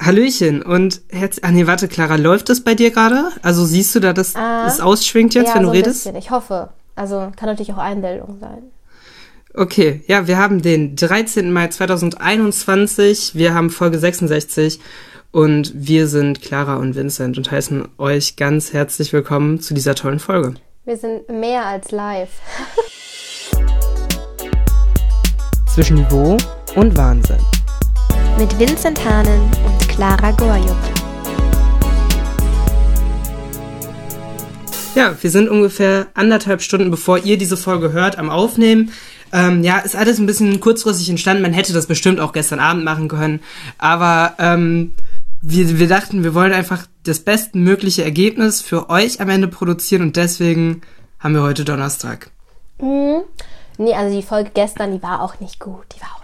Hallöchen und Herz. Ach nee, warte, Clara, läuft das bei dir gerade? Also siehst du da, dass Ah. es ausschwingt jetzt, ja, wenn du so ein redest? Bisschen. Ich hoffe. Also kann natürlich auch Einbildung sein. Okay, ja, wir haben den 13. Mai 2021, wir haben Folge 66 und wir sind Clara und Vincent und heißen euch ganz herzlich willkommen zu dieser tollen Folge. Wir sind mehr als live. Zwischen Niveau und Wahnsinn. Mit Vincent Hahnen und Clara Gorjup. Ja, wir sind ungefähr anderthalb Stunden, bevor ihr diese Folge hört, am Aufnehmen. Ähm, ja, ist alles ein bisschen kurzfristig entstanden. Man hätte das bestimmt auch gestern Abend machen können. Aber ähm, wir, wir dachten, wir wollen einfach das bestmögliche Ergebnis für euch am Ende produzieren und deswegen haben wir heute Donnerstag. Mhm. Nee, also die Folge gestern, die war auch nicht gut. Die war auch nicht gut.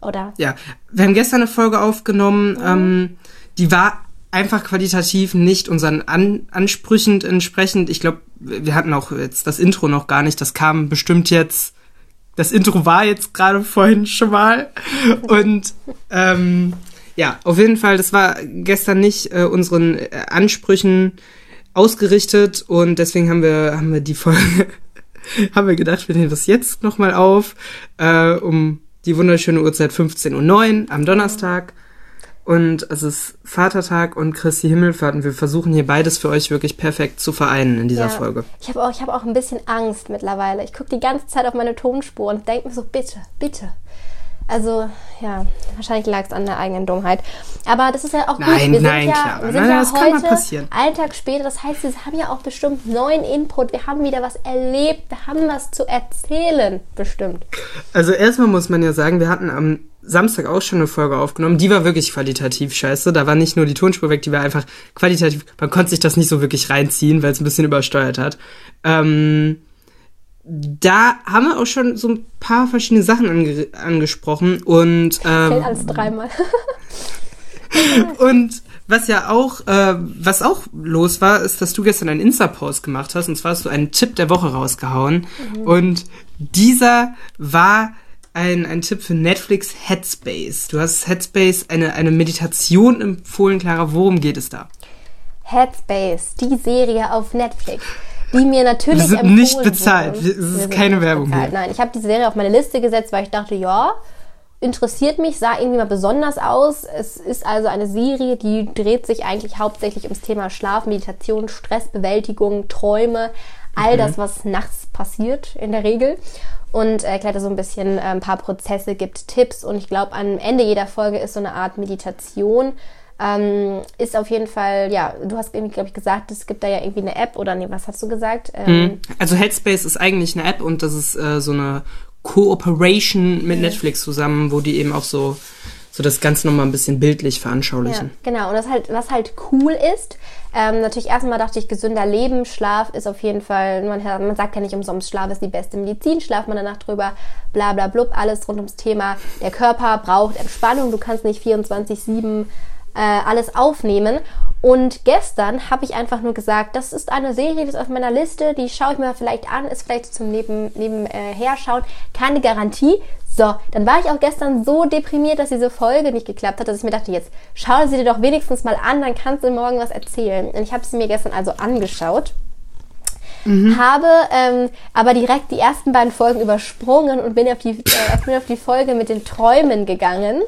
Oder? Ja, wir haben gestern eine Folge aufgenommen, ähm, die war einfach qualitativ nicht unseren An Ansprüchen entsprechend. Ich glaube, wir hatten auch jetzt das Intro noch gar nicht. Das kam bestimmt jetzt. Das Intro war jetzt gerade vorhin schon mal. Und ähm, ja, auf jeden Fall, das war gestern nicht äh, unseren äh, Ansprüchen ausgerichtet und deswegen haben wir, haben wir die Folge, haben wir gedacht, wir nehmen das jetzt nochmal auf, äh, um die wunderschöne Uhrzeit 15.09 Uhr am Donnerstag. Und es ist Vatertag und Christi Himmelfahrt und wir versuchen hier beides für euch wirklich perfekt zu vereinen in dieser Ja. Folge. Ich habe auch, ich hab auch ein bisschen Angst mittlerweile. Ich gucke die ganze Zeit auf meine Tonspur und denke mir so, bitte, bitte. Also, ja, wahrscheinlich lag es an der eigenen Dummheit. Aber das ist ja auch gut. Nein, wir sind nein, ja, Clara, wir sind nein, ja das kann mal heute passieren. einen Tag später. Das heißt, wir haben ja auch bestimmt neuen Input. Wir haben wieder was erlebt. Wir haben was zu erzählen, bestimmt. Also erstmal muss man ja sagen, wir hatten am Samstag auch schon eine Folge aufgenommen. Die war wirklich qualitativ scheiße. Da war nicht nur die Tonspur weg, die war einfach qualitativ. Man konnte sich das nicht so wirklich reinziehen, weil es ein bisschen übersteuert hat. Ähm, da haben wir auch schon so ein paar verschiedene Sachen ange angesprochen und Fällt ähm, alles dreimal. und was ja auch, äh, was auch los war, ist, dass du gestern einen Insta-Post gemacht hast. Und zwar hast du einen Tipp der Woche rausgehauen. Und dieser war ein, ein Tipp für Netflix Headspace. Du hast Headspace eine, eine Meditation empfohlen, Clara. Worum geht es da? Headspace, die Serie auf Netflix, die mir natürlich Wir sind nicht bezahlt. wurde. Es ist keine Werbung bezahlt. hier. Nein, ich habe die Serie auf meine Liste gesetzt, weil ich dachte, ja, interessiert mich, sah irgendwie mal besonders aus. Es ist also eine Serie, die dreht sich eigentlich hauptsächlich ums Thema Schlaf, Meditation, Stressbewältigung, Träume, all Mhm. das, was nachts passiert in der Regel. Und erklärt da so ein bisschen äh, ein paar Prozesse, gibt Tipps und ich glaube, am Ende jeder Folge ist so eine Art Meditation. Ähm, ist auf jeden Fall, ja, du hast irgendwie, glaube ich, gesagt, es gibt da ja irgendwie eine App oder nee, was hast du gesagt? Ähm, Also Headspace ist eigentlich eine App und das ist äh, so eine Cooperation mit Netflix zusammen, wo die eben auch so, so das Ganze nochmal ein bisschen bildlich Ja, veranschaulichen. genau. Und das halt, was halt cool ist, ähm, natürlich erstmal dachte ich, gesünder Leben, Schlaf ist auf jeden Fall, man, man sagt ja nicht umsonst, Schlaf ist die beste Medizin, schlaft man danach drüber, bla bla blub, alles rund ums Thema. Der Körper braucht Entspannung, du kannst nicht 24-7 äh, alles aufnehmen. Und gestern habe ich einfach nur gesagt, das ist eine Serie, die ist auf meiner Liste, die schaue ich mir vielleicht an, ist vielleicht zum Neben, nebenher schauen. Keine Garantie. So, dann war ich auch gestern so deprimiert, dass diese Folge nicht geklappt hat, dass ich mir dachte, jetzt schau sie dir doch wenigstens mal an, dann kannst du morgen was erzählen. Und ich habe sie mir gestern also angeschaut. Habe ähm, aber direkt die ersten beiden Folgen übersprungen und bin auf, die, äh, bin auf die Folge mit den Träumen gegangen.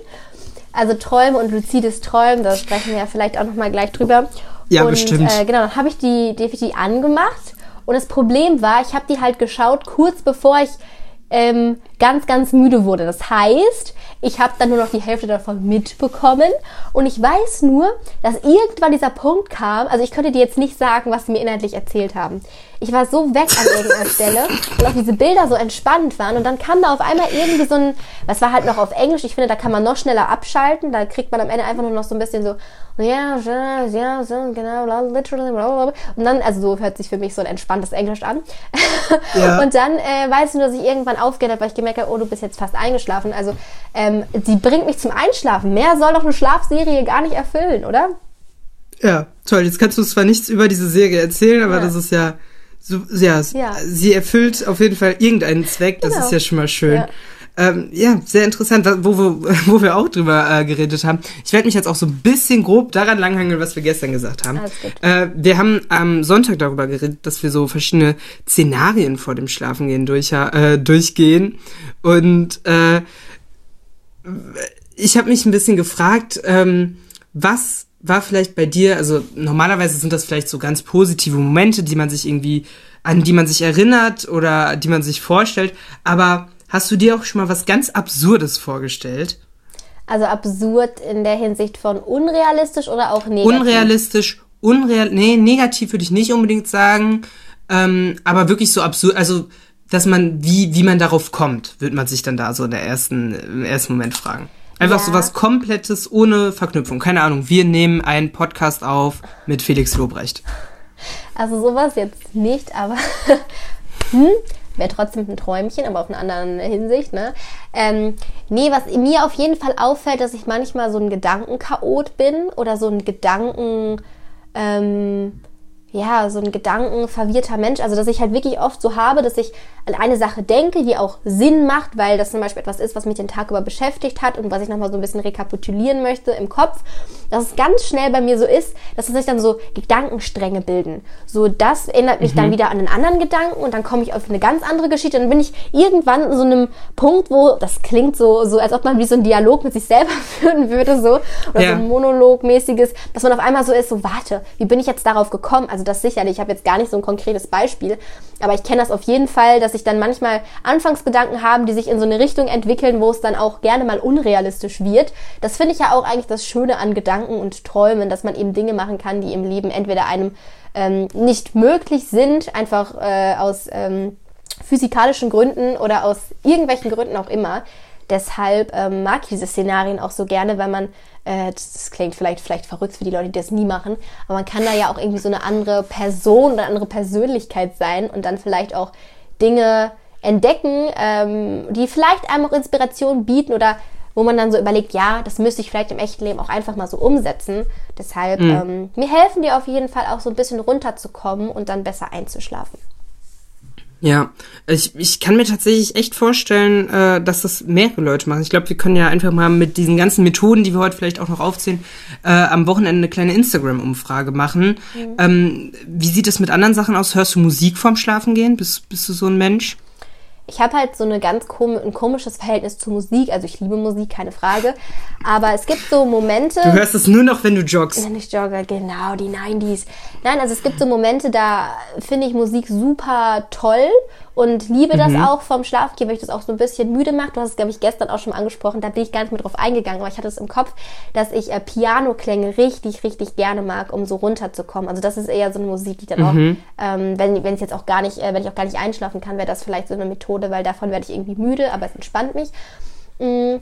Also Träume und luzides Träumen, da sprechen wir ja vielleicht auch nochmal gleich drüber. Ja, und, bestimmt. Äh, genau, dann habe ich die DVD angemacht und das Problem war, ich habe die halt geschaut kurz bevor ich ähm, ganz, ganz müde wurde. Das heißt, ich habe dann nur noch die Hälfte davon mitbekommen und ich weiß nur, dass irgendwann dieser Punkt kam, also ich könnte dir jetzt nicht sagen, was sie mir inhaltlich erzählt haben. Ich war so weg an irgendeiner Stelle, weil auch diese Bilder so entspannt waren und dann kam da auf einmal irgendwie so ein, was war halt noch auf Englisch, ich finde, da kann man noch schneller abschalten, da kriegt man am Ende einfach nur noch so ein bisschen so, ja, ja, ja, so, genau, literally, blablabla. und dann, also so hört sich für mich so ein entspanntes Englisch an. Ja. Und dann äh, weiß ich nur, dass ich irgendwann aufgehört habe, weil ich gemerkt habe, oh, du bist jetzt fast eingeschlafen. Also ähm, die bringt mich zum Einschlafen. Mehr soll doch eine Schlafserie gar nicht erfüllen, oder? Ja, toll. Jetzt kannst du zwar nichts über diese Serie erzählen, aber Ja. das ist ja, so, ja, Ja. sie erfüllt auf jeden Fall irgendeinen Zweck. Das Genau. ist ja schon mal schön. Ja. ähm, ja, sehr interessant, wo, wo, wo wir auch drüber äh, geredet haben. Ich werde mich jetzt auch so ein bisschen grob daran langhangeln, was wir gestern gesagt haben. Äh, wir haben am Sonntag darüber geredet, dass wir so verschiedene Szenarien vor dem Schlafengehen durch, äh, durchgehen. Und äh, ich habe mich ein bisschen gefragt, ähm, was war vielleicht bei dir, also normalerweise sind das vielleicht so ganz positive Momente, die man sich irgendwie, an die man sich erinnert oder die man sich vorstellt, aber hast du dir auch schon mal was ganz Absurdes vorgestellt? Also absurd in der Hinsicht von unrealistisch oder auch negativ? Unrealistisch, unreal, nee, negativ würde ich nicht unbedingt sagen, ähm, aber wirklich so absurd, also dass man, wie, wie man darauf kommt, wird man sich dann da so in der ersten, im ersten Moment fragen. Einfach Ja. so was komplettes ohne Verknüpfung. Keine Ahnung. Wir nehmen einen Podcast auf mit Felix Lobrecht. Also sowas jetzt nicht, aber hm, wäre trotzdem ein Träumchen, aber auf einer anderen Hinsicht, ne? Ähm, nee, was mir auf jeden Fall auffällt, dass ich manchmal so ein Gedankenchaot bin oder so ein Gedanken, ähm, ja, so ein gedankenverwirrter Mensch. Also, dass ich halt wirklich oft so habe, dass ich an eine Sache denke, die auch Sinn macht, weil das zum Beispiel etwas ist, was mich den Tag über beschäftigt hat und was ich nochmal so ein bisschen rekapitulieren möchte im Kopf. Dass es ganz schnell bei mir so ist, dass sich dann so Gedankenstränge bilden. So, das erinnert mich dann wieder an einen anderen Gedanken und dann komme ich auf eine ganz andere Geschichte. Dann bin ich irgendwann in so einem Punkt, wo, das klingt so, so als ob man wie so einen Dialog mit sich selber führen würde, so. Oder Ja. so ein Monologmäßiges, dass man auf einmal so ist, so, warte, wie bin ich jetzt darauf gekommen? Also das sicherlich, ich habe jetzt gar nicht so ein konkretes Beispiel, aber ich kenne das auf jeden Fall, dass ich dann manchmal Anfangsgedanken habe, die sich in so eine Richtung entwickeln, wo es dann auch gerne mal unrealistisch wird. Das finde ich ja auch eigentlich das Schöne an Gedanken und Träumen, dass man eben Dinge machen kann, die im Leben entweder einem ähm, nicht möglich sind, einfach äh, aus ähm, physikalischen Gründen oder aus irgendwelchen Gründen auch immer. Deshalb ähm, mag ich diese Szenarien auch so gerne, weil man, äh, das, das klingt vielleicht, vielleicht verrückt für die Leute, die das nie machen, aber man kann da ja auch irgendwie so eine andere Person oder andere Persönlichkeit sein und dann vielleicht auch Dinge entdecken, ähm, die vielleicht einem auch Inspiration bieten oder wo man dann so überlegt, ja, das müsste ich vielleicht im echten Leben auch einfach mal so umsetzen. Deshalb, ähm, mir helfen die auf jeden Fall auch so ein bisschen runterzukommen und dann besser einzuschlafen. Ja, ich, ich kann mir tatsächlich echt vorstellen, äh, dass das mehrere Leute machen. Ich glaube, wir können ja einfach mal mit diesen ganzen Methoden, die wir heute vielleicht auch noch aufzählen, äh, am Wochenende eine kleine Instagram-Umfrage machen. Ähm, wie sieht es mit anderen Sachen aus? Hörst du Musik vorm Schlafen gehen? Bist, bist du so ein Mensch? Ich habe halt so eine ganz kom ein komisches Verhältnis zu Musik. Also ich liebe Musik, keine Frage. Aber es gibt so Momente. Du hörst es nur noch, wenn du joggst. Wenn ich jogge, genau, die 90s. Nein, also es gibt so Momente, da finde ich Musik super toll und liebe das auch vom Schlafengehen, weil ich das auch so ein bisschen müde macht. Du hast es, glaube ich, gestern auch schon mal angesprochen, da bin ich gar nicht mehr drauf eingegangen, aber ich hatte es im Kopf, dass ich äh, Pianoklänge richtig, richtig gerne mag, um so runterzukommen. Also das ist eher so eine Musik, die dann auch, ähm, wenn, wenn ich jetzt auch gar nicht, äh, wenn ich auch gar nicht einschlafen kann, wäre das vielleicht so eine Methode, weil davon werde ich irgendwie müde, aber es entspannt mich. Mm.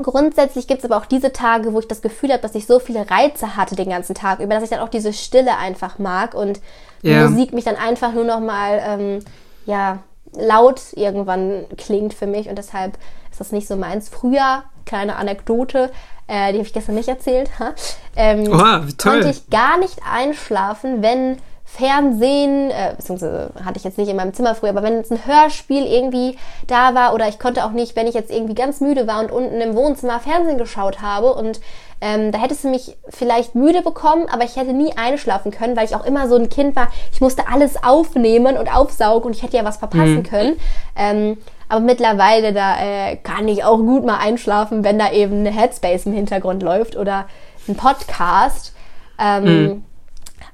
Grundsätzlich gibt es aber auch diese Tage, wo ich das Gefühl habe, dass ich so viele Reize hatte den ganzen Tag über, dass ich dann auch diese Stille einfach mag und die Ja. Musik mich dann einfach nur noch mal ähm, ja laut irgendwann klingt für mich und deshalb ist das nicht so meins. Früher kleine Anekdote, äh, die habe ich gestern nicht erzählt. Ha? Ähm, Oha, wie toll. Konnte ich gar nicht einschlafen, wenn Fernsehen, äh, beziehungsweise hatte ich jetzt nicht in meinem Zimmer früher, aber wenn jetzt ein Hörspiel irgendwie da war oder ich konnte auch nicht, wenn ich jetzt irgendwie ganz müde war und unten im Wohnzimmer Fernsehen geschaut habe und ähm, da hättest du mich vielleicht müde bekommen, aber ich hätte nie einschlafen können, weil ich auch immer so ein Kind war, ich musste alles aufnehmen und aufsaugen und ich hätte ja was verpassen können. Ähm, aber mittlerweile, da äh, kann ich auch gut mal einschlafen, wenn da eben eine Headspace im Hintergrund läuft oder ein Podcast. Ähm,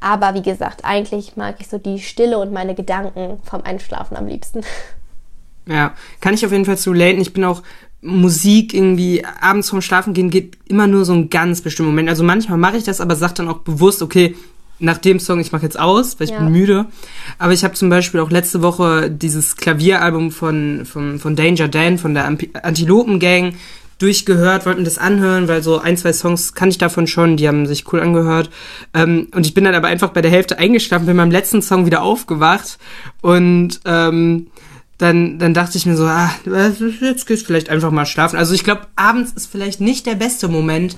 Aber wie gesagt, eigentlich mag ich so die Stille und meine Gedanken vom Einschlafen am liebsten. Ja, kann ich auf jeden Fall zu relaten. Ich bin auch Musik irgendwie abends vorm Schlafen gehen geht immer nur so ein ganz bestimmter Moment. Also manchmal mache ich das, aber sag dann auch bewusst, okay, nach dem Song, ich mache jetzt aus, weil ich Ja. bin müde. Aber ich habe zum Beispiel auch letzte Woche dieses Klavieralbum von, von, von Danger Dan, von der Antilopen Gang durchgehört, wollte mir das anhören, weil so ein, zwei Songs kannte ich davon schon, die haben sich cool angehört. Ähm, und ich bin dann aber einfach bei der Hälfte eingeschlafen, bin beim letzten Song wieder aufgewacht und ähm, dann, dann dachte ich mir so, ah, jetzt gehst du vielleicht einfach mal schlafen. Also ich glaube, abends ist vielleicht nicht der beste Moment,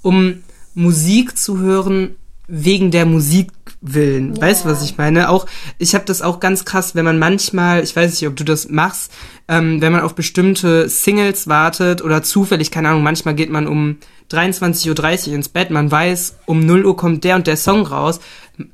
um Musik zu hören, wegen der Musik willen. Ja. Weißt du, was ich meine? Auch ich habe das auch ganz krass, wenn man manchmal, ich weiß nicht, ob du das machst, ähm, wenn man auf bestimmte Singles wartet oder zufällig, keine Ahnung, manchmal geht man um 23.30 Uhr ins Bett, man weiß, um 0 Uhr kommt der und der Song raus.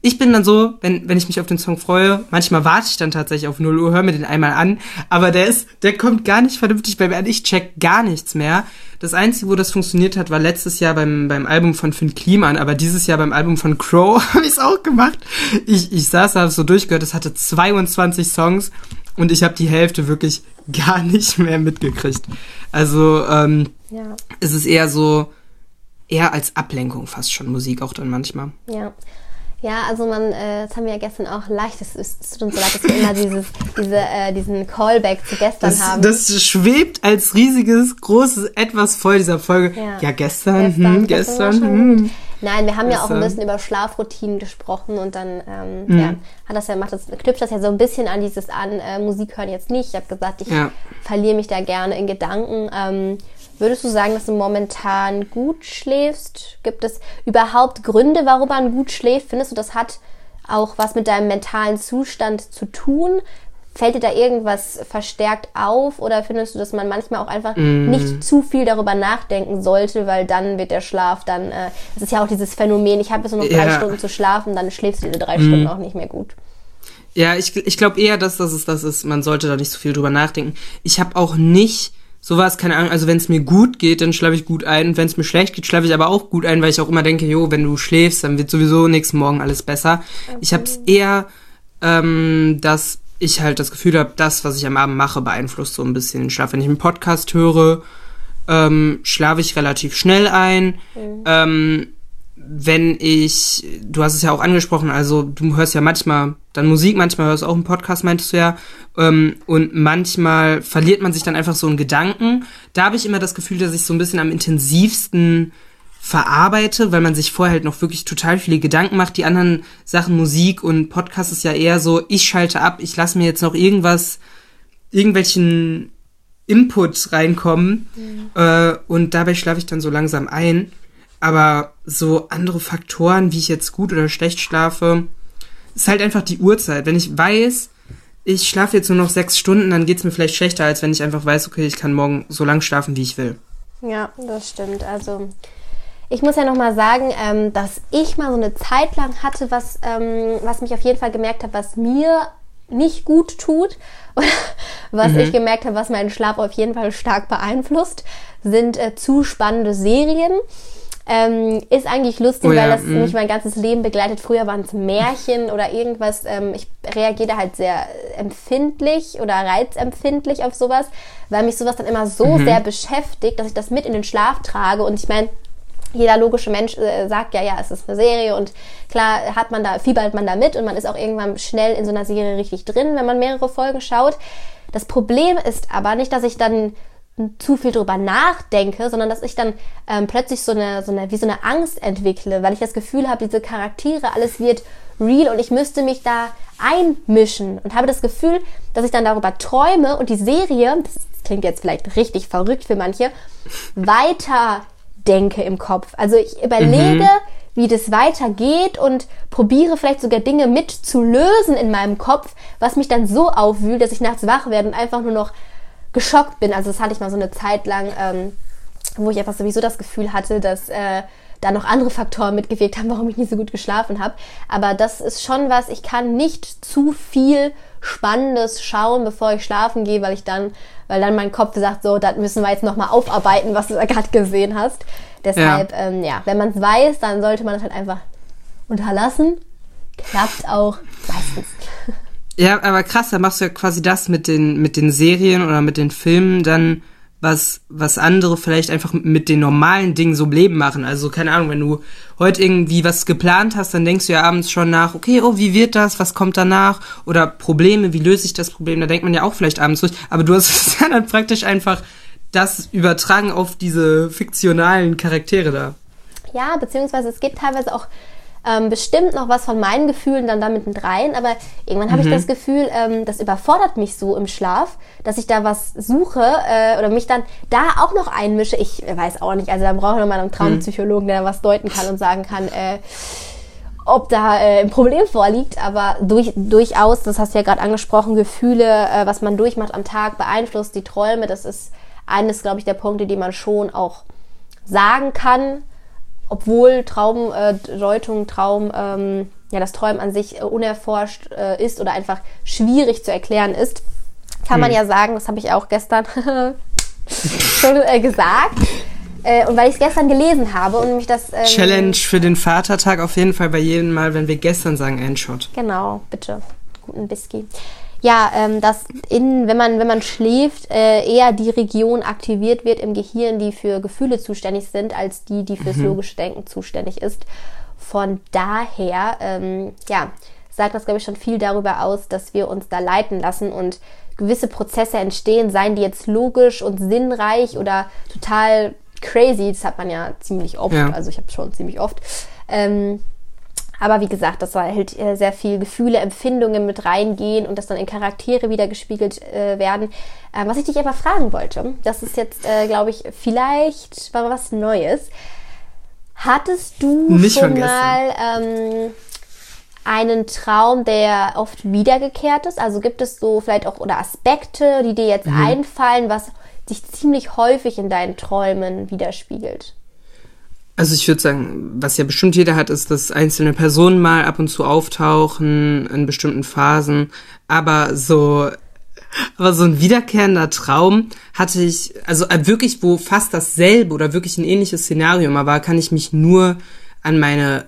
Ich bin dann so, wenn, wenn ich mich auf den Song freue, manchmal warte ich dann tatsächlich auf 0 Uhr, höre mir den einmal an, aber der ist, der kommt gar nicht vernünftig bei mir an, ich check gar nichts mehr. Das Einzige, wo das funktioniert hat, war letztes Jahr beim, beim Album von Finn Kliman, aber dieses Jahr beim Album von Crow habe ich es auch gemacht. Ich, ich saß da, so durchgehört, es hatte 22 Songs und ich habe die Hälfte wirklich gar nicht mehr mitgekriegt. Also ähm, ja. es ist eher so, eher als Ablenkung fast schon Musik auch dann manchmal. Ja. Ja, also man, äh, das haben wir ja gestern auch leicht, es, es tut uns so leid, dass wir immer dieses, diese, äh, diesen Callback zu gestern das, haben. Das schwebt als riesiges, großes Etwas vor dieser Folge. Ja, ja gestern, gestern, hm, gestern. Hm. Nein, wir haben ja auch ein bisschen über Schlafroutinen gesprochen und dann ähm, mhm. ja, hat das ja, macht das, knüpft das ja so ein bisschen an dieses an, äh, Musik hören jetzt nicht. Ich habe gesagt, ich ja. verliere mich da gerne in Gedanken. Ähm, Würdest du sagen, dass du momentan gut schläfst? Gibt es überhaupt Gründe, warum man gut schläft? Findest du, das hat auch was mit deinem mentalen Zustand zu tun? Fällt dir da irgendwas verstärkt auf oder findest du, dass man manchmal auch einfach mm. nicht zu viel darüber nachdenken sollte, weil dann wird der Schlaf dann, äh, es ist ja auch dieses Phänomen, ich habe jetzt nur noch drei ja. Stunden zu schlafen, dann schläfst du diese drei mm. Stunden auch nicht mehr gut. Ja, ich, ich glaube eher, dass das ist, das ist, man sollte da nicht so viel drüber nachdenken. Ich habe auch nicht sowas, keine Ahnung, also wenn es mir gut geht, dann schlafe ich gut ein und wenn es mir schlecht geht, schlafe ich aber auch gut ein, weil ich auch immer denke, jo, wenn du schläfst, dann wird sowieso nächsten Morgen alles besser. Okay. Ich habe es eher, ähm, dass ich halt das Gefühl habe, das, was ich am Abend mache, beeinflusst so ein bisschen den Schlaf. Wenn ich einen Podcast höre, ähm, schlafe ich relativ schnell ein. Mhm. Ähm, wenn ich, du hast es ja auch angesprochen, also du hörst ja manchmal dann Musik, manchmal hörst du auch einen Podcast, meintest du ja, ähm, und manchmal verliert man sich dann einfach so in Gedanken. Da habe ich immer das Gefühl, dass ich so ein bisschen am intensivsten verarbeite, weil man sich vorher halt noch wirklich total viele Gedanken macht. Die anderen Sachen, Musik und Podcast ist ja eher so, ich schalte ab, ich lasse mir jetzt noch irgendwas, irgendwelchen Input reinkommen mhm. äh, und dabei schlafe ich dann so langsam ein. Aber so andere Faktoren, wie ich jetzt gut oder schlecht schlafe, ist halt einfach die Uhrzeit. Wenn ich weiß, ich schlafe jetzt nur noch sechs Stunden, dann geht es mir vielleicht schlechter, als wenn ich einfach weiß, okay, ich kann morgen so lang schlafen, wie ich will. Ja, das stimmt. Also ich muss ja noch mal sagen, ähm, dass ich mal so eine Zeit lang hatte, was, ähm, was mich auf jeden Fall gemerkt hat, was mir nicht gut tut, was mhm. ich gemerkt habe, was meinen Schlaf auf jeden Fall stark beeinflusst, sind äh, zu spannende Serien. Ähm, ist eigentlich lustig, oh ja, weil das mh. mich mein ganzes Leben begleitet. Früher waren es Märchen oder irgendwas. Ähm, ich reagiere halt sehr empfindlich oder reizempfindlich auf sowas, weil mich sowas dann immer so mhm. sehr beschäftigt, dass ich das mit in den Schlaf trage. Und ich meine, jeder logische Mensch äh, sagt ja, ja, es ist eine Serie und klar hat man da, fiebert man da mit und man ist auch irgendwann schnell in so einer Serie richtig drin, wenn man mehrere Folgen schaut. Das Problem ist aber nicht, dass ich dann zu viel drüber nachdenke, sondern dass ich dann ähm, plötzlich so eine, so eine, wie so eine Angst entwickle, weil ich das Gefühl habe, diese Charaktere, alles wird real und ich müsste mich da einmischen und habe das Gefühl, dass ich dann darüber träume und die Serie, das klingt jetzt vielleicht richtig verrückt für manche, weiter denke im Kopf. Also ich überlege, mhm. wie das weitergeht und probiere vielleicht sogar Dinge mit zu lösen in meinem Kopf, was mich dann so aufwühlt, dass ich nachts wach werde und einfach nur noch geschockt bin. Also das hatte ich mal so eine Zeit lang, ähm, wo ich einfach sowieso das Gefühl hatte, dass äh, da noch andere Faktoren mitgewirkt haben, warum ich nicht so gut geschlafen habe. Aber das ist schon was, ich kann nicht zu viel Spannendes schauen, bevor ich schlafen gehe, weil ich dann, weil dann mein Kopf sagt, so, das müssen wir jetzt nochmal aufarbeiten, was du da gerade gesehen hast. Deshalb, ja, ähm, ja wenn man es weiß, dann sollte man es halt einfach unterlassen. Klappt auch meistens. Ja, aber krass, da machst du ja quasi das mit den, mit den Serien oder mit den Filmen dann, was, was andere vielleicht einfach mit den normalen Dingen so im Leben machen. Also, keine Ahnung, wenn du heute irgendwie was geplant hast, dann denkst du ja abends schon nach, okay, oh, wie wird das? Was kommt danach? Oder Probleme, wie löse ich das Problem? Da denkt man ja auch vielleicht abends durch. Aber du hast es ja dann praktisch einfach das übertragen auf diese fiktionalen Charaktere da. Ja, beziehungsweise es geht teilweise auch ähm, bestimmt noch was von meinen Gefühlen dann damit mit rein, aber irgendwann habe mhm. ich das Gefühl, ähm, das überfordert mich so im Schlaf, dass ich da was suche äh, oder mich dann da auch noch einmische. Ich weiß auch nicht, also da brauche ich nochmal einen Traumpsychologen, der was deuten kann und sagen kann, äh, ob da äh, ein Problem vorliegt, aber durch, durchaus, das hast du ja gerade angesprochen, Gefühle, äh, was man durchmacht am Tag, beeinflusst die Träume. Das ist eines, glaube ich, der Punkte, die man schon auch sagen kann, obwohl Traumdeutung, äh, Traum, ähm, ja, das Träumen an sich äh, unerforscht äh, ist oder einfach schwierig zu erklären ist, kann hm. man ja sagen, das habe ich auch gestern schon äh, gesagt. Äh, und weil ich es gestern gelesen habe und mich das. Ähm, Challenge für den Vatertag auf jeden Fall bei jedem Mal, wenn wir gestern sagen, Endshot. Genau, bitte. Guten Whisky. Ja, ähm, dass in, wenn man, wenn man schläft, äh, eher die Region aktiviert wird im Gehirn, die für Gefühle zuständig sind, als die, die fürs mhm. logische Denken zuständig ist. Von daher, ähm, ja, sagt das, glaube ich, schon viel darüber aus, dass wir uns da leiten lassen und gewisse Prozesse entstehen, seien die jetzt logisch und sinnreich oder total crazy. Das hat man ja ziemlich oft. Ja. Also ich habe schon ziemlich oft. Ähm, aber wie gesagt, dass da halt äh, sehr viel Gefühle, Empfindungen mit reingehen und das dann in Charaktere wieder gespiegelt äh, werden. Äh, was ich dich aber fragen wollte, das ist jetzt, äh, glaube ich, vielleicht mal was Neues. Hattest du Nicht schon mal ähm, einen Traum, der oft wiedergekehrt ist? Also gibt es so vielleicht auch oder Aspekte, die dir jetzt mhm. einfallen, was sich ziemlich häufig in deinen Träumen widerspiegelt? Also ich würde sagen, was ja bestimmt jeder hat, ist, dass einzelne Personen mal ab und zu auftauchen in bestimmten Phasen. Aber so, aber so ein wiederkehrender Traum hatte ich, also äh, wirklich, wo fast dasselbe oder wirklich ein ähnliches Szenario mal war, kann ich mich nur an meine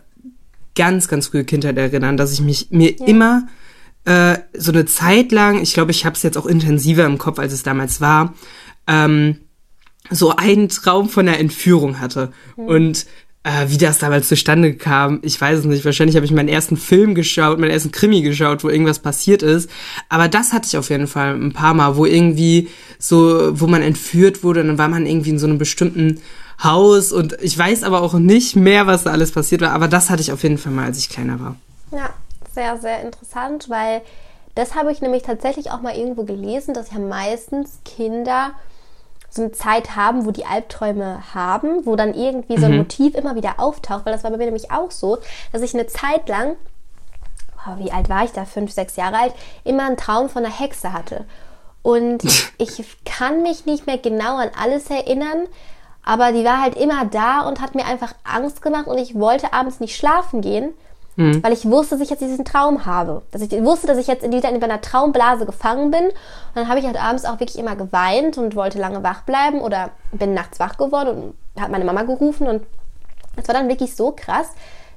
ganz, ganz frühe Kindheit erinnern, dass ich mich mir ja. immer äh, so eine Zeit lang, ich glaube, ich habe es jetzt auch intensiver im Kopf, als es damals war, ähm, so einen Traum von der Entführung hatte. Mhm. Und äh, wie das damals zustande kam, ich weiß es nicht. Wahrscheinlich habe ich meinen ersten Film geschaut, meinen ersten Krimi geschaut, wo irgendwas passiert ist. Aber das hatte ich auf jeden Fall ein paar Mal, wo irgendwie so, wo man entführt wurde und dann war man irgendwie in so einem bestimmten Haus und ich weiß aber auch nicht mehr, was da alles passiert war. Aber das hatte ich auf jeden Fall mal, als ich kleiner war. Ja, sehr, sehr interessant, weil das habe ich nämlich tatsächlich auch mal irgendwo gelesen, dass ja meistens Kinder so eine Zeit haben, wo die Albträume haben, wo dann irgendwie so ein mhm. Motiv immer wieder auftaucht, weil das war bei mir nämlich auch so, dass ich eine Zeit lang, oh, wie alt war ich da, fünf, sechs Jahre alt, immer einen Traum von einer Hexe hatte. Und ich kann mich nicht mehr genau an alles erinnern, aber die war halt immer da und hat mir einfach Angst gemacht und ich wollte abends nicht schlafen gehen, Mhm. Weil ich wusste, dass ich jetzt diesen Traum habe. Dass ich wusste, dass ich jetzt in, dieser, in einer Traumblase gefangen bin. Und dann habe ich halt abends auch wirklich immer geweint und wollte lange wach bleiben oder bin nachts wach geworden und habe meine Mama gerufen. Und es war dann wirklich so krass,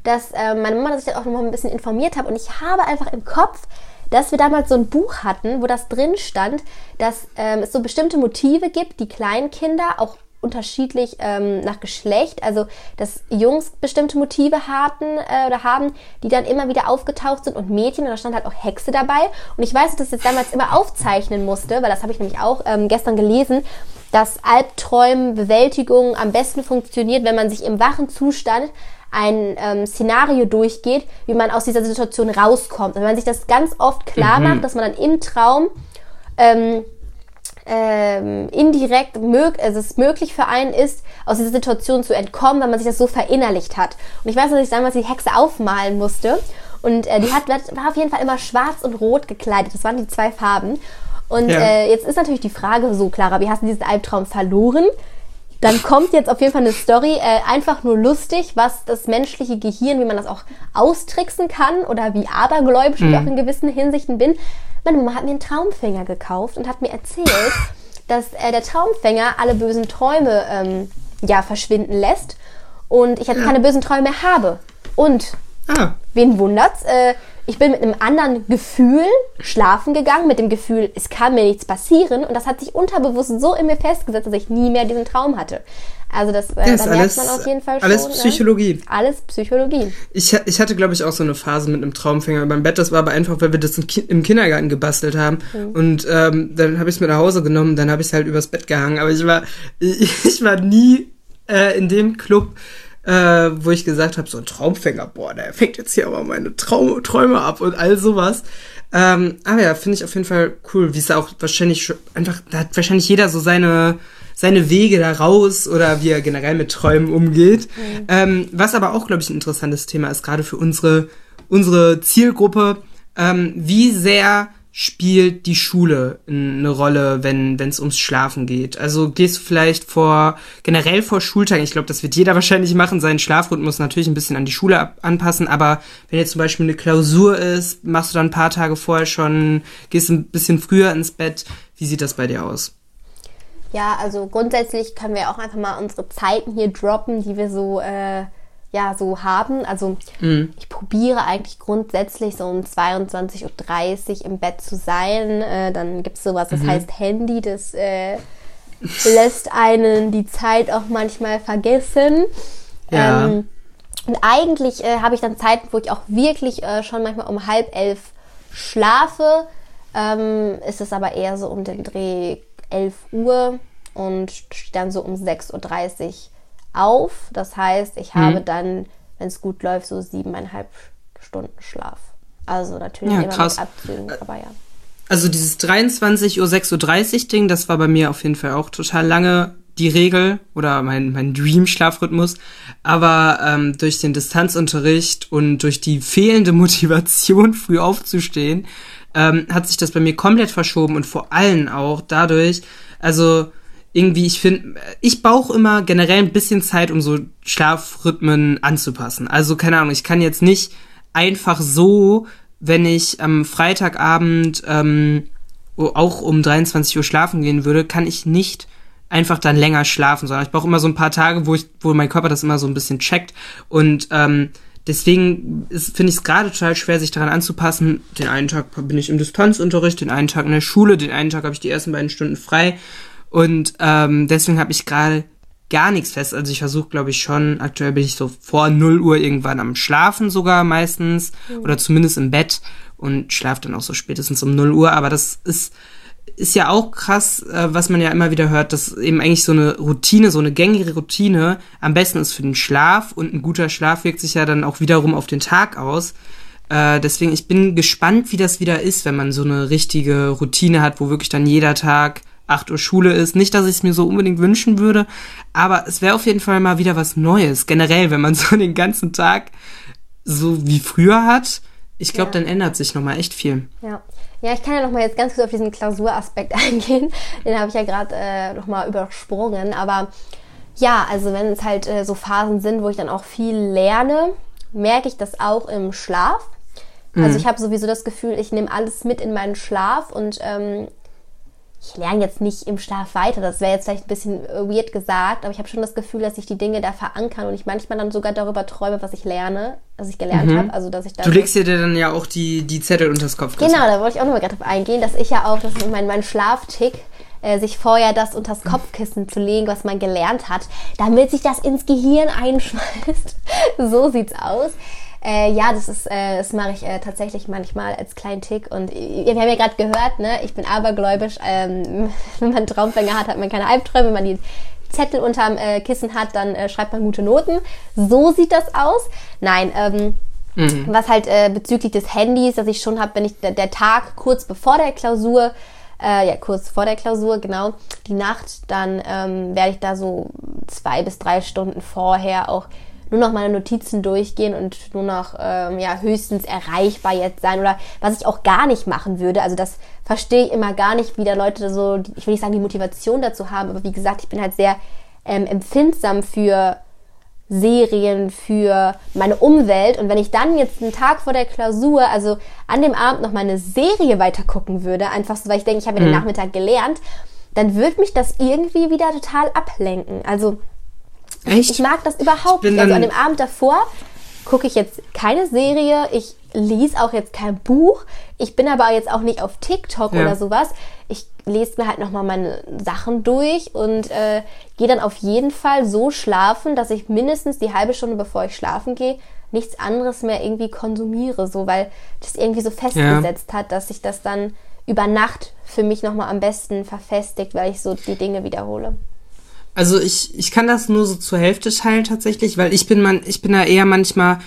dass äh, meine Mama sich dann auch noch mal ein bisschen informiert hat. Und ich habe einfach im Kopf, dass wir damals so ein Buch hatten, wo das drin stand, dass ähm, es so bestimmte Motive gibt, die Kleinkinder auch unterschiedlich ähm, nach Geschlecht, also dass Jungs bestimmte Motive hatten äh, oder haben, die dann immer wieder aufgetaucht sind und Mädchen und da stand halt auch Hexe dabei und ich weiß, dass ich das damals immer aufzeichnen musste, weil das habe ich nämlich auch ähm, gestern gelesen, dass Albträumbewältigung am besten funktioniert, wenn man sich im wachen Zustand ein ähm, Szenario durchgeht, wie man aus dieser Situation rauskommt. Und wenn man sich das ganz oft klar mhm. macht, dass man dann im Traum ähm, ähm, indirekt mög also es möglich für einen ist, aus dieser Situation zu entkommen, wenn man sich das so verinnerlicht hat. Und ich weiß, dass ich damals die Hexe aufmalen musste. Und äh, die hat, war auf jeden Fall immer schwarz und rot gekleidet. Das waren die zwei Farben. Und ja. äh, jetzt ist natürlich die Frage so, Clara, wie hast du diesen Albtraum verloren? Dann kommt jetzt auf jeden Fall eine Story, äh, einfach nur lustig, was das menschliche Gehirn, wie man das auch austricksen kann oder wie abergläubisch mhm. ich auch in gewissen Hinsichten bin. Meine Mama hat mir einen Traumfänger gekauft und hat mir erzählt, dass äh, der Traumfänger alle bösen Träume ähm, ja, verschwinden lässt und ich jetzt keine bösen Träume mehr habe. Und ah. wen wundert's? Äh, ich bin mit einem anderen Gefühl schlafen gegangen, mit dem Gefühl, es kann mir nichts passieren. Und das hat sich unterbewusst so in mir festgesetzt, dass ich nie mehr diesen Traum hatte. Also das, äh, das da merkt man auf jeden Fall schon. Alles ne? Psychologie. Ne? Alles Psychologie. Ich, ich hatte, glaube ich, auch so eine Phase mit einem Traumfänger beim Bett. Das war aber einfach, weil wir das im Kindergarten gebastelt haben. Mhm. Und ähm, dann habe ich es mit nach Hause genommen, dann habe ich es halt übers Bett gehangen. Aber ich war, ich, ich war nie äh, in dem Club, äh, wo ich gesagt habe, so ein Traumfänger, boah, der fängt jetzt hier aber meine Traum Träume ab und all sowas. Ähm, aber ja, finde ich auf jeden Fall cool, wie es auch wahrscheinlich einfach, da hat wahrscheinlich jeder so seine seine Wege da raus oder wie er generell mit Träumen umgeht. Mhm. Ähm, was aber auch, glaube ich, ein interessantes Thema ist, gerade für unsere, unsere Zielgruppe. Ähm, wie sehr spielt die Schule eine Rolle, wenn es ums Schlafen geht? Also gehst du vielleicht vor, generell vor Schultagen, ich glaube, das wird jeder wahrscheinlich machen, seinen Schlafrhythmus natürlich ein bisschen an die Schule anpassen, aber wenn jetzt zum Beispiel eine Klausur ist, machst du dann ein paar Tage vorher schon, gehst ein bisschen früher ins Bett. Wie sieht das bei dir aus? Ja, also grundsätzlich können wir auch einfach mal unsere Zeiten hier droppen, die wir so äh, ja so haben. Also mhm. ich probiere eigentlich grundsätzlich so um 22.30 Uhr im Bett zu sein. Äh, dann gibt es sowas, das mhm. heißt Handy, das äh, lässt einen die Zeit auch manchmal vergessen. Ja. Ähm, und eigentlich äh, habe ich dann Zeiten, wo ich auch wirklich äh, schon manchmal um halb elf schlafe. Ähm, ist es aber eher so um den Dreh 11 Uhr und dann so um 6.30 Uhr auf. Das heißt, ich mhm. habe dann, wenn es gut läuft, so siebeneinhalb Stunden Schlaf. Also natürlich ja, immer krass. mit Abzügen, aber ja. Also dieses 23 Uhr 6.30 Uhr Ding, das war bei mir auf jeden Fall auch total lange die Regel oder mein, mein Dream-Schlafrhythmus. Aber ähm, durch den Distanzunterricht und durch die fehlende Motivation, früh aufzustehen, ähm, hat sich das bei mir komplett verschoben und vor allem auch dadurch, also irgendwie, ich finde, ich brauche immer generell ein bisschen Zeit, um so Schlafrhythmen anzupassen. Also, keine Ahnung, ich kann jetzt nicht einfach so, wenn ich am Freitagabend ähm, auch um 23 Uhr schlafen gehen würde, kann ich nicht einfach dann länger schlafen, sondern ich brauche immer so ein paar Tage, wo ich, wo mein Körper das immer so ein bisschen checkt. Und ähm, deswegen finde ich es gerade total schwer, sich daran anzupassen. Den einen Tag bin ich im Distanzunterricht, den einen Tag in der Schule, den einen Tag habe ich die ersten beiden Stunden frei. Und ähm, deswegen habe ich gerade gar nichts fest. Also ich versuche, glaube ich, schon, aktuell bin ich so vor 0 Uhr irgendwann am Schlafen sogar meistens. Mhm. Oder zumindest im Bett und schlafe dann auch so spätestens um 0 Uhr. Aber das ist, ist ja auch krass, äh, was man ja immer wieder hört, dass eben eigentlich so eine Routine, so eine gängige Routine am besten ist für den Schlaf und ein guter Schlaf wirkt sich ja dann auch wiederum auf den Tag aus. Äh, deswegen, ich bin gespannt, wie das wieder ist, wenn man so eine richtige Routine hat, wo wirklich dann jeder Tag 8 Uhr Schule ist. Nicht, dass ich es mir so unbedingt wünschen würde, aber es wäre auf jeden Fall mal wieder was Neues. Generell, wenn man so den ganzen Tag so wie früher hat, ich glaube, ja. dann ändert sich nochmal echt viel. Ja. Ja, ich kann ja nochmal jetzt ganz kurz auf diesen Klausuraspekt eingehen. Den habe ich ja gerade äh, nochmal übersprungen. Aber ja, also wenn es halt äh, so Phasen sind, wo ich dann auch viel lerne, merke ich das auch im Schlaf. Also mhm. Ich habe sowieso das Gefühl, ich nehme alles mit in meinen Schlaf und ähm, ich lerne jetzt nicht im Schlaf weiter. Das wäre jetzt vielleicht ein bisschen weird gesagt, aber ich habe schon das Gefühl, dass ich die Dinge da verankern und ich manchmal dann sogar darüber träume, was ich lerne, was ich gelernt mhm. habe. Also dass ich dann du legst dir dann ja auch die, die Zettel unter das Kopfkissen. Genau, da wollte ich auch nochmal gerade drauf eingehen, dass ich ja auch, das ist mein, mein Schlaftick, äh, sich vorher das unter das Kopfkissen zu legen, was man gelernt hat, damit sich das ins Gehirn einschmeißt. so sieht's aus. Äh, ja, das ist, äh, das mache ich äh, tatsächlich manchmal als kleinen Tick. Und äh, wir haben ja gerade gehört, ne, ich bin abergläubisch. Ähm, wenn man Traumfänger hat, hat man keine Albträume. Wenn man die Zettel unterm äh, Kissen hat, dann äh, schreibt man gute Noten. So sieht das aus. Nein, ähm, mhm. was halt äh, bezüglich des Handys, das ich schon habe, wenn ich der Tag kurz bevor der Klausur äh, ja, kurz vor der Klausur, genau, die Nacht, dann ähm, werde ich da so zwei bis drei Stunden vorher auch nur noch meine Notizen durchgehen und nur noch ähm, ja, höchstens erreichbar jetzt sein oder was ich auch gar nicht machen würde. Also das verstehe ich immer gar nicht, wie da Leute so, ich will nicht sagen, die Motivation dazu haben, aber wie gesagt, ich bin halt sehr ähm, empfindsam für Serien, für meine Umwelt. Und wenn ich dann jetzt einen Tag vor der Klausur, also an dem Abend noch meine Serie weiter gucken würde, einfach so, weil ich denke, ich habe ja den mhm. Nachmittag gelernt, dann würde mich das irgendwie wieder total ablenken. Also Echt? Ich mag das überhaupt nicht. Also an dem Abend davor gucke ich jetzt keine Serie, ich lese auch jetzt kein Buch, ich bin aber jetzt auch nicht auf TikTok ja. oder sowas. Ich lese mir halt nochmal meine Sachen durch und äh, gehe dann auf jeden Fall so schlafen, dass ich mindestens die halbe Stunde bevor ich schlafen gehe, nichts anderes mehr irgendwie konsumiere, so weil das irgendwie so festgesetzt ja. hat, dass sich das dann über Nacht für mich nochmal am besten verfestigt, weil ich so die Dinge wiederhole. Also ich, ich kann das nur so zur Hälfte teilen tatsächlich, weil ich bin man, ich bin da eher manchmal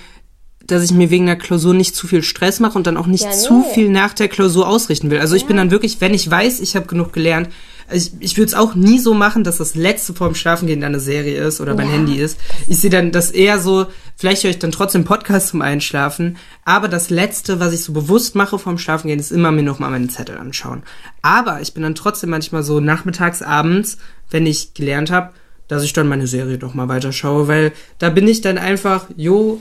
dass ich mir wegen der Klausur nicht zu viel Stress mache und dann auch nicht Ja, zu nee. viel nach der Klausur ausrichten will. Also ich bin dann wirklich, wenn ich weiß, ich habe genug gelernt, also ich, ich würde es auch nie so machen, dass das letzte vorm Schlafengehen dann eine Serie ist oder mein Ja. Handy ist. Ich sehe dann das eher so, vielleicht höre ich dann trotzdem Podcast zum Einschlafen, aber das letzte, was ich so bewusst mache vorm Schlafengehen, ist immer mir nochmal meine Zettel anschauen. Aber ich bin dann trotzdem manchmal so nachmittags, abends, wenn ich gelernt habe, dass ich dann meine Serie doch mal weiterschaue, weil da bin ich dann einfach, jo,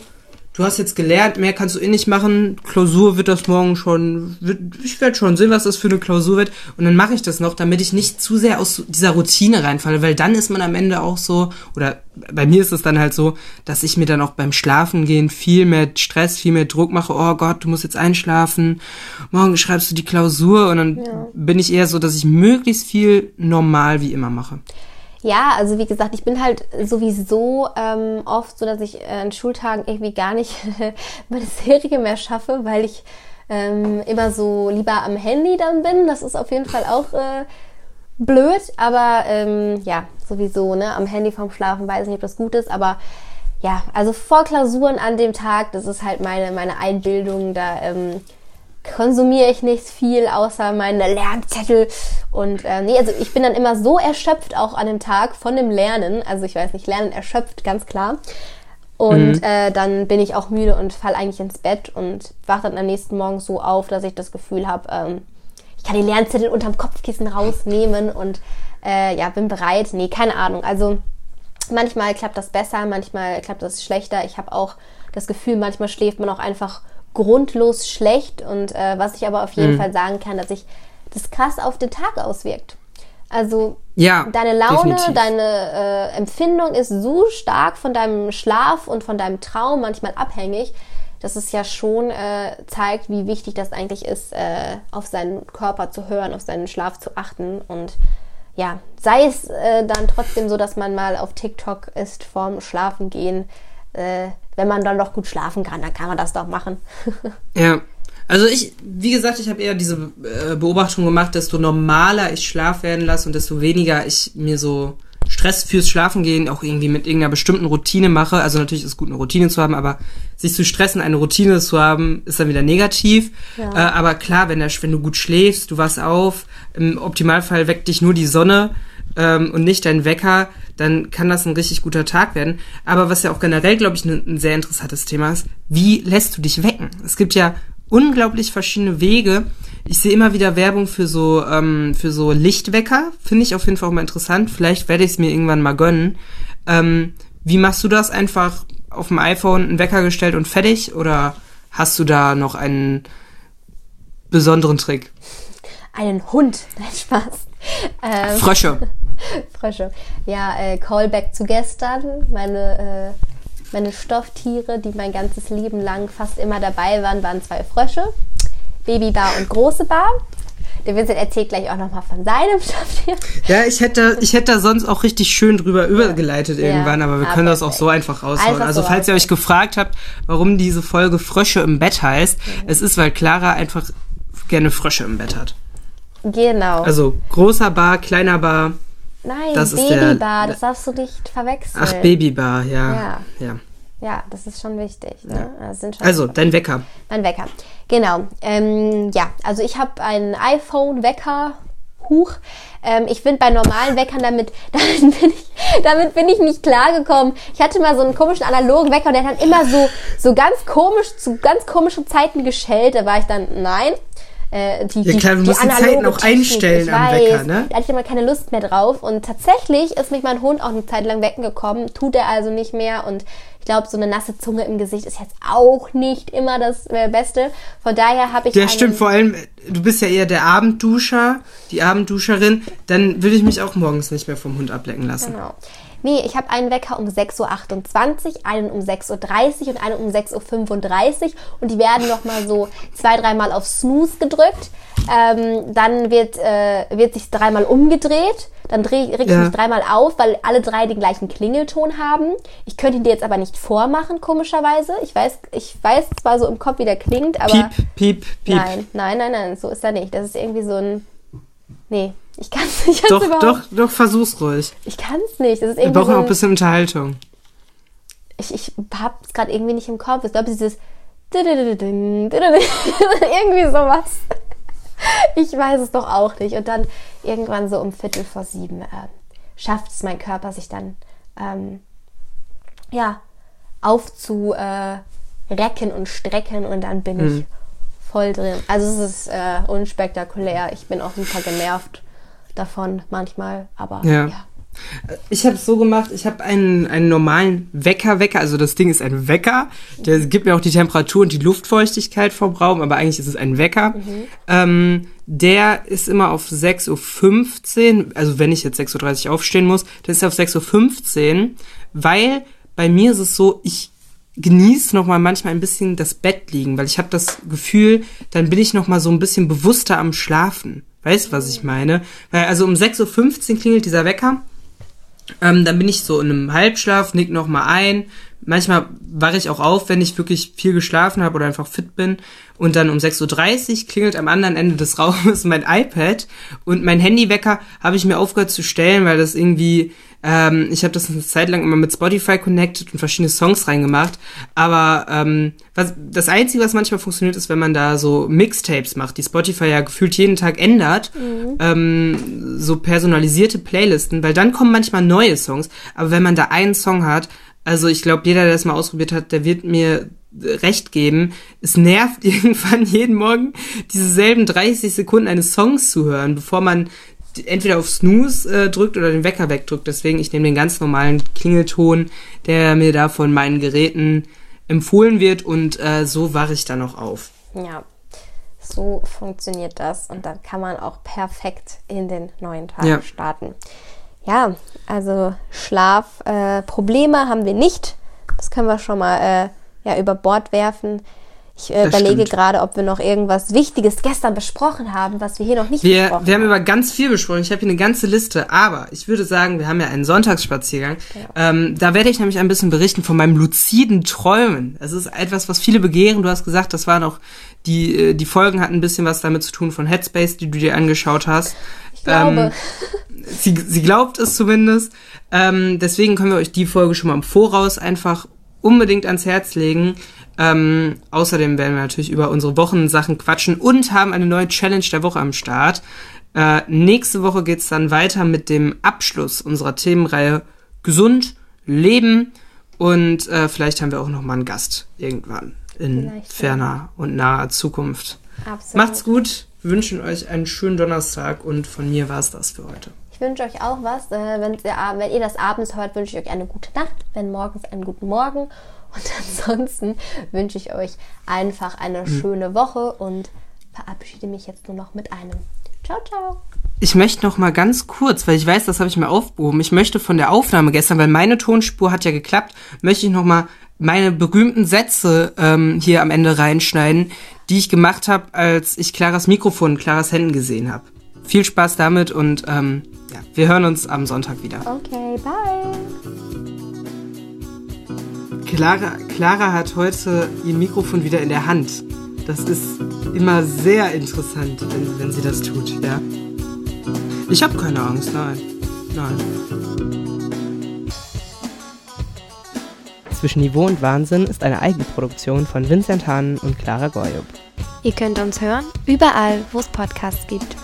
du hast jetzt gelernt, mehr kannst du eh nicht machen, Klausur wird das morgen schon, wird, ich werde schon sehen, was das für eine Klausur wird und dann mache ich das noch, damit ich nicht zu sehr aus dieser Routine reinfalle, weil dann ist man am Ende auch so, oder bei mir ist es dann halt so, dass ich mir dann auch beim Schlafengehen viel mehr Stress, viel mehr Druck mache, oh Gott, du musst jetzt einschlafen, morgen schreibst du die Klausur und dann Ja. bin ich eher so, dass ich möglichst viel normal wie immer mache. Ja, also wie gesagt, ich bin halt sowieso ähm, oft so, dass ich äh, an Schultagen irgendwie gar nicht meine Serie mehr schaffe, weil ich ähm, immer so lieber am Handy dann bin. Das ist auf jeden Fall auch äh, blöd, aber ähm, ja, sowieso, ne? Am Handy vorm Schlafen weiß ich nicht, ob das gut ist, aber ja, also vor Klausuren an dem Tag, das ist halt meine, meine Einbildung, da ähm, konsumiere ich nicht viel außer meine Lernzettel und äh, nee, also ich bin dann immer so erschöpft auch an dem Tag von dem Lernen, also ich weiß nicht, Lernen erschöpft, ganz klar. Und äh, dann bin ich auch müde und fall eigentlich ins Bett und wache dann am nächsten Morgen so auf, dass ich das Gefühl habe, ähm, ich kann die Lernzettel unterm Kopfkissen rausnehmen und äh, ja, bin bereit. Nee, keine Ahnung. Also manchmal klappt das besser, manchmal klappt das schlechter. Ich habe auch das Gefühl, manchmal schläft man auch einfach grundlos schlecht. Und äh, was ich aber auf jeden Fall sagen kann, dass sich das krass auf den Tag auswirkt. Also Ja, deine Laune, definitiv. deine äh, Empfindung ist so stark von deinem Schlaf und von deinem Traum manchmal abhängig, dass es ja schon äh, zeigt, wie wichtig das eigentlich ist, äh, auf seinen Körper zu hören, auf seinen Schlaf zu achten und ja, sei es äh, dann trotzdem so, dass man mal auf TikTok ist vorm Schlafengehen. Wenn man dann doch gut schlafen kann, dann kann man das doch machen. Ja. Also ich, wie gesagt, ich habe eher diese äh, Beobachtung gemacht, desto normaler ich Schlaf werden lasse und desto weniger ich mir so Stress fürs Schlafengehen auch irgendwie mit irgendeiner bestimmten Routine mache. Also natürlich ist es gut, eine Routine zu haben, aber sich zu stressen, eine Routine zu haben, ist dann wieder negativ. Ja. Äh, aber klar, wenn, der, wenn du gut schläfst, du wachst auf, im Optimalfall weckt dich nur die Sonne ähm, und nicht dein Wecker, dann kann das ein richtig guter Tag werden. Aber was ja auch generell, glaube ich, ein, ein sehr interessantes Thema ist, wie lässt du dich wecken? Es gibt ja unglaublich verschiedene Wege. Ich sehe immer wieder Werbung für so ähm, für so Lichtwecker. Finde ich auf jeden Fall auch mal interessant. Vielleicht werde ich es mir irgendwann mal gönnen. Ähm, wie machst du das? Einfach auf dem iPhone einen Wecker gestellt und fertig? Oder hast du da noch einen besonderen Trick? Einen Hund, nein, Spaß. Ähm, Frösche. Frösche. Ja, äh, Callback zu gestern. Meine, äh, meine Stofftiere, die mein ganzes Leben lang fast immer dabei waren, waren zwei Frösche. Babybar und große Bar. Der Vincent erzählt gleich auch nochmal von seinem Stofftier. Ja, ich hätte, ich hätte da sonst auch richtig schön drüber übergeleitet Ja. irgendwann, aber wir Ah, können das auch so einfach raushauen. Einfach also so falls ihr euch gefragt habt, warum diese Folge Frösche im Bett heißt, es ist, weil Clara einfach gerne Frösche im Bett hat. Genau. Also großer Bar, kleiner Bar. Nein, das ist der- Babybar, das darfst du nicht verwechseln. Ach, Babybar, ja. Ja. ja. Ja, das ist schon wichtig. Ne? Sind schon Also, dein Wecker. Mein Wecker. Genau. Ähm, ja, also ich habe einen iPhone-Wecker. Huch. Ähm, ich bin bei normalen Weckern damit, damit bin ich, damit bin ich nicht klargekommen. Ich hatte mal so einen komischen analogen Wecker und der hat dann immer so, so ganz komisch, zu ganz komischen Zeiten geschellt. Da war ich dann, nein. Äh, die, Ja, klar, die analoge Zeiten auch Technik, einstellen ich am weiß, Wecker, ne? Da hatte ich immer keine Lust mehr drauf. Und tatsächlich ist mich mein Hund auch eine Zeit lang wecken gekommen. Tut er also nicht mehr. Und ich glaube, so eine nasse Zunge im Gesicht ist jetzt auch nicht immer das äh, Beste. Von daher habe ich. Ja, stimmt, vor allem, äh, du bist ja eher der Abendduscher, die Abendduscherin, dann würde ich mich auch morgens nicht mehr vom Hund ablecken lassen. Genau. Nee, ich habe einen Wecker um 6.28 Uhr, einen um 6.30 Uhr und einen um 6.35 Uhr und die werden nochmal so zwei, dreimal auf Snooze gedrückt. Ähm, dann wird, äh, wird sich dreimal umgedreht. Dann dreh, reg ich Ja. mich dreimal auf, weil alle drei den gleichen Klingelton haben. Ich könnte ihn dir jetzt aber nicht vormachen, komischerweise. Ich weiß, ich weiß zwar so im Kopf, wie der klingt, aber. Piep, piep, piep. Nein, nein, nein, nein, so ist er nicht. Das ist irgendwie so ein. Nee, ich kann es ich kann's Doch, überhaupt doch, doch, versuch's ruhig. Ich kann es nicht. Das ist Wir brauchen so auch ein, ein bisschen Unterhaltung. ich, ich habe es gerade irgendwie nicht im Kopf. Ich glaube, dieses irgendwie sowas. Ich weiß es doch auch nicht. Und dann irgendwann so um Viertel vor sieben äh, schafft es mein Körper, sich dann ähm, ja aufzurecken und strecken und dann bin mhm. ich voll drin. Also es ist äh, unspektakulär. Ich bin auch super genervt davon manchmal, aber ja. ja. Ich habe es so gemacht, ich habe einen, einen normalen Wecker-Wecker, also das Ding ist ein Wecker, der gibt mir auch die Temperatur und die Luftfeuchtigkeit vom Raum, aber eigentlich ist es ein Wecker. Mhm. Ähm, der ist immer auf 6.15 Uhr, also wenn ich jetzt 6.30 Uhr aufstehen muss, dann ist er auf 6.15 Uhr, weil bei mir ist es so, ich genieße noch mal manchmal ein bisschen das Bett liegen, weil ich habe das Gefühl, dann bin ich noch mal so ein bisschen bewusster am Schlafen. Weißt, was ich meine? Weil also um 6.15 Uhr klingelt dieser Wecker ähm, dann bin ich so in einem Halbschlaf, nick noch mal ein. Manchmal wache ich auch auf, wenn ich wirklich viel geschlafen habe oder einfach fit bin. Und dann um 6.30 Uhr klingelt am anderen Ende des Raumes mein iPad. Und mein Handywecker habe ich mir aufgehört zu stellen, weil das irgendwie ähm, ich habe das eine Zeit lang immer mit Spotify connected und verschiedene Songs reingemacht. Aber ähm, was, das Einzige, was manchmal funktioniert, ist, wenn man da so Mixtapes macht, die Spotify ja gefühlt jeden Tag ändert. Mhm. Ähm, so personalisierte Playlisten, weil dann kommen manchmal neue Songs. Aber wenn man da einen Song hat, also ich glaube, jeder, der das mal ausprobiert hat, der wird mir recht geben. Es nervt irgendwann jeden Morgen, diese selben 30 Sekunden eines Songs zu hören, bevor man entweder auf Snooze äh, drückt oder den Wecker wegdrückt. Deswegen, ich nehme den ganz normalen Klingelton, der mir da von meinen Geräten empfohlen wird und äh, so wache ich dann auch auf. Ja, so funktioniert das und dann kann man auch perfekt in den neuen Tag ja. starten. Ja, also Schlafprobleme äh, haben wir nicht. Das können wir schon mal äh, ja, über Bord werfen. Ich äh, überlege gerade, ob wir noch irgendwas Wichtiges gestern besprochen haben, was wir hier noch nicht wir, besprochen Wir haben über ganz viel besprochen. Ich habe hier eine ganze Liste. Aber ich würde sagen, wir haben ja einen Sonntagsspaziergang. Ja. Ähm, da werde ich nämlich ein bisschen berichten von meinem luziden Träumen. Es ist etwas, was viele begehren. Du hast gesagt, das waren auch die, äh, die Folgen hatten ein bisschen was damit zu tun von Headspace, die du dir angeschaut hast. Ich glaube. Ähm, sie, sie glaubt es zumindest. Ähm, deswegen können wir euch die Folge schon mal im Voraus einfach unbedingt ans Herz legen. Ähm, außerdem werden wir natürlich über unsere Wochensachen quatschen und haben eine neue Challenge der Woche am Start. Äh, nächste Woche geht's dann weiter mit dem Abschluss unserer Themenreihe Gesund, Leben und äh, vielleicht haben wir auch noch mal einen Gast irgendwann in vielleicht, ferner ja. und naher Zukunft. Absolut. Macht's gut, wünschen euch einen schönen Donnerstag und von mir war's das für heute. Ich wünsche euch auch was. Äh, wenn, ihr, wenn ihr das abends hört, wünsche ich euch eine gute Nacht, wenn morgens einen guten Morgen und ansonsten wünsche ich euch einfach eine mhm. schöne Woche und verabschiede mich jetzt nur noch mit einem Ciao, ciao. Ich möchte noch mal ganz kurz, weil ich weiß, das habe ich mir aufgehoben. Ich möchte von der Aufnahme gestern, weil meine Tonspur hat ja geklappt, möchte ich noch mal meine berühmten Sätze ähm, hier am Ende reinschneiden, die ich gemacht habe, als ich Claras Mikrofon, Claras Händen gesehen habe. Viel Spaß damit und ähm, ja, wir hören uns am Sonntag wieder. Okay, bye. Clara, Clara hat heute ihr Mikrofon wieder in der Hand. Das ist immer sehr interessant, wenn, wenn sie das tut, ja. Ich habe keine Angst, nein. Nein. Zwischen Niveau und Wahnsinn ist eine Eigenproduktion von Vincent Hahn und Clara Goyub. Ihr könnt uns hören, überall, wo es Podcasts gibt.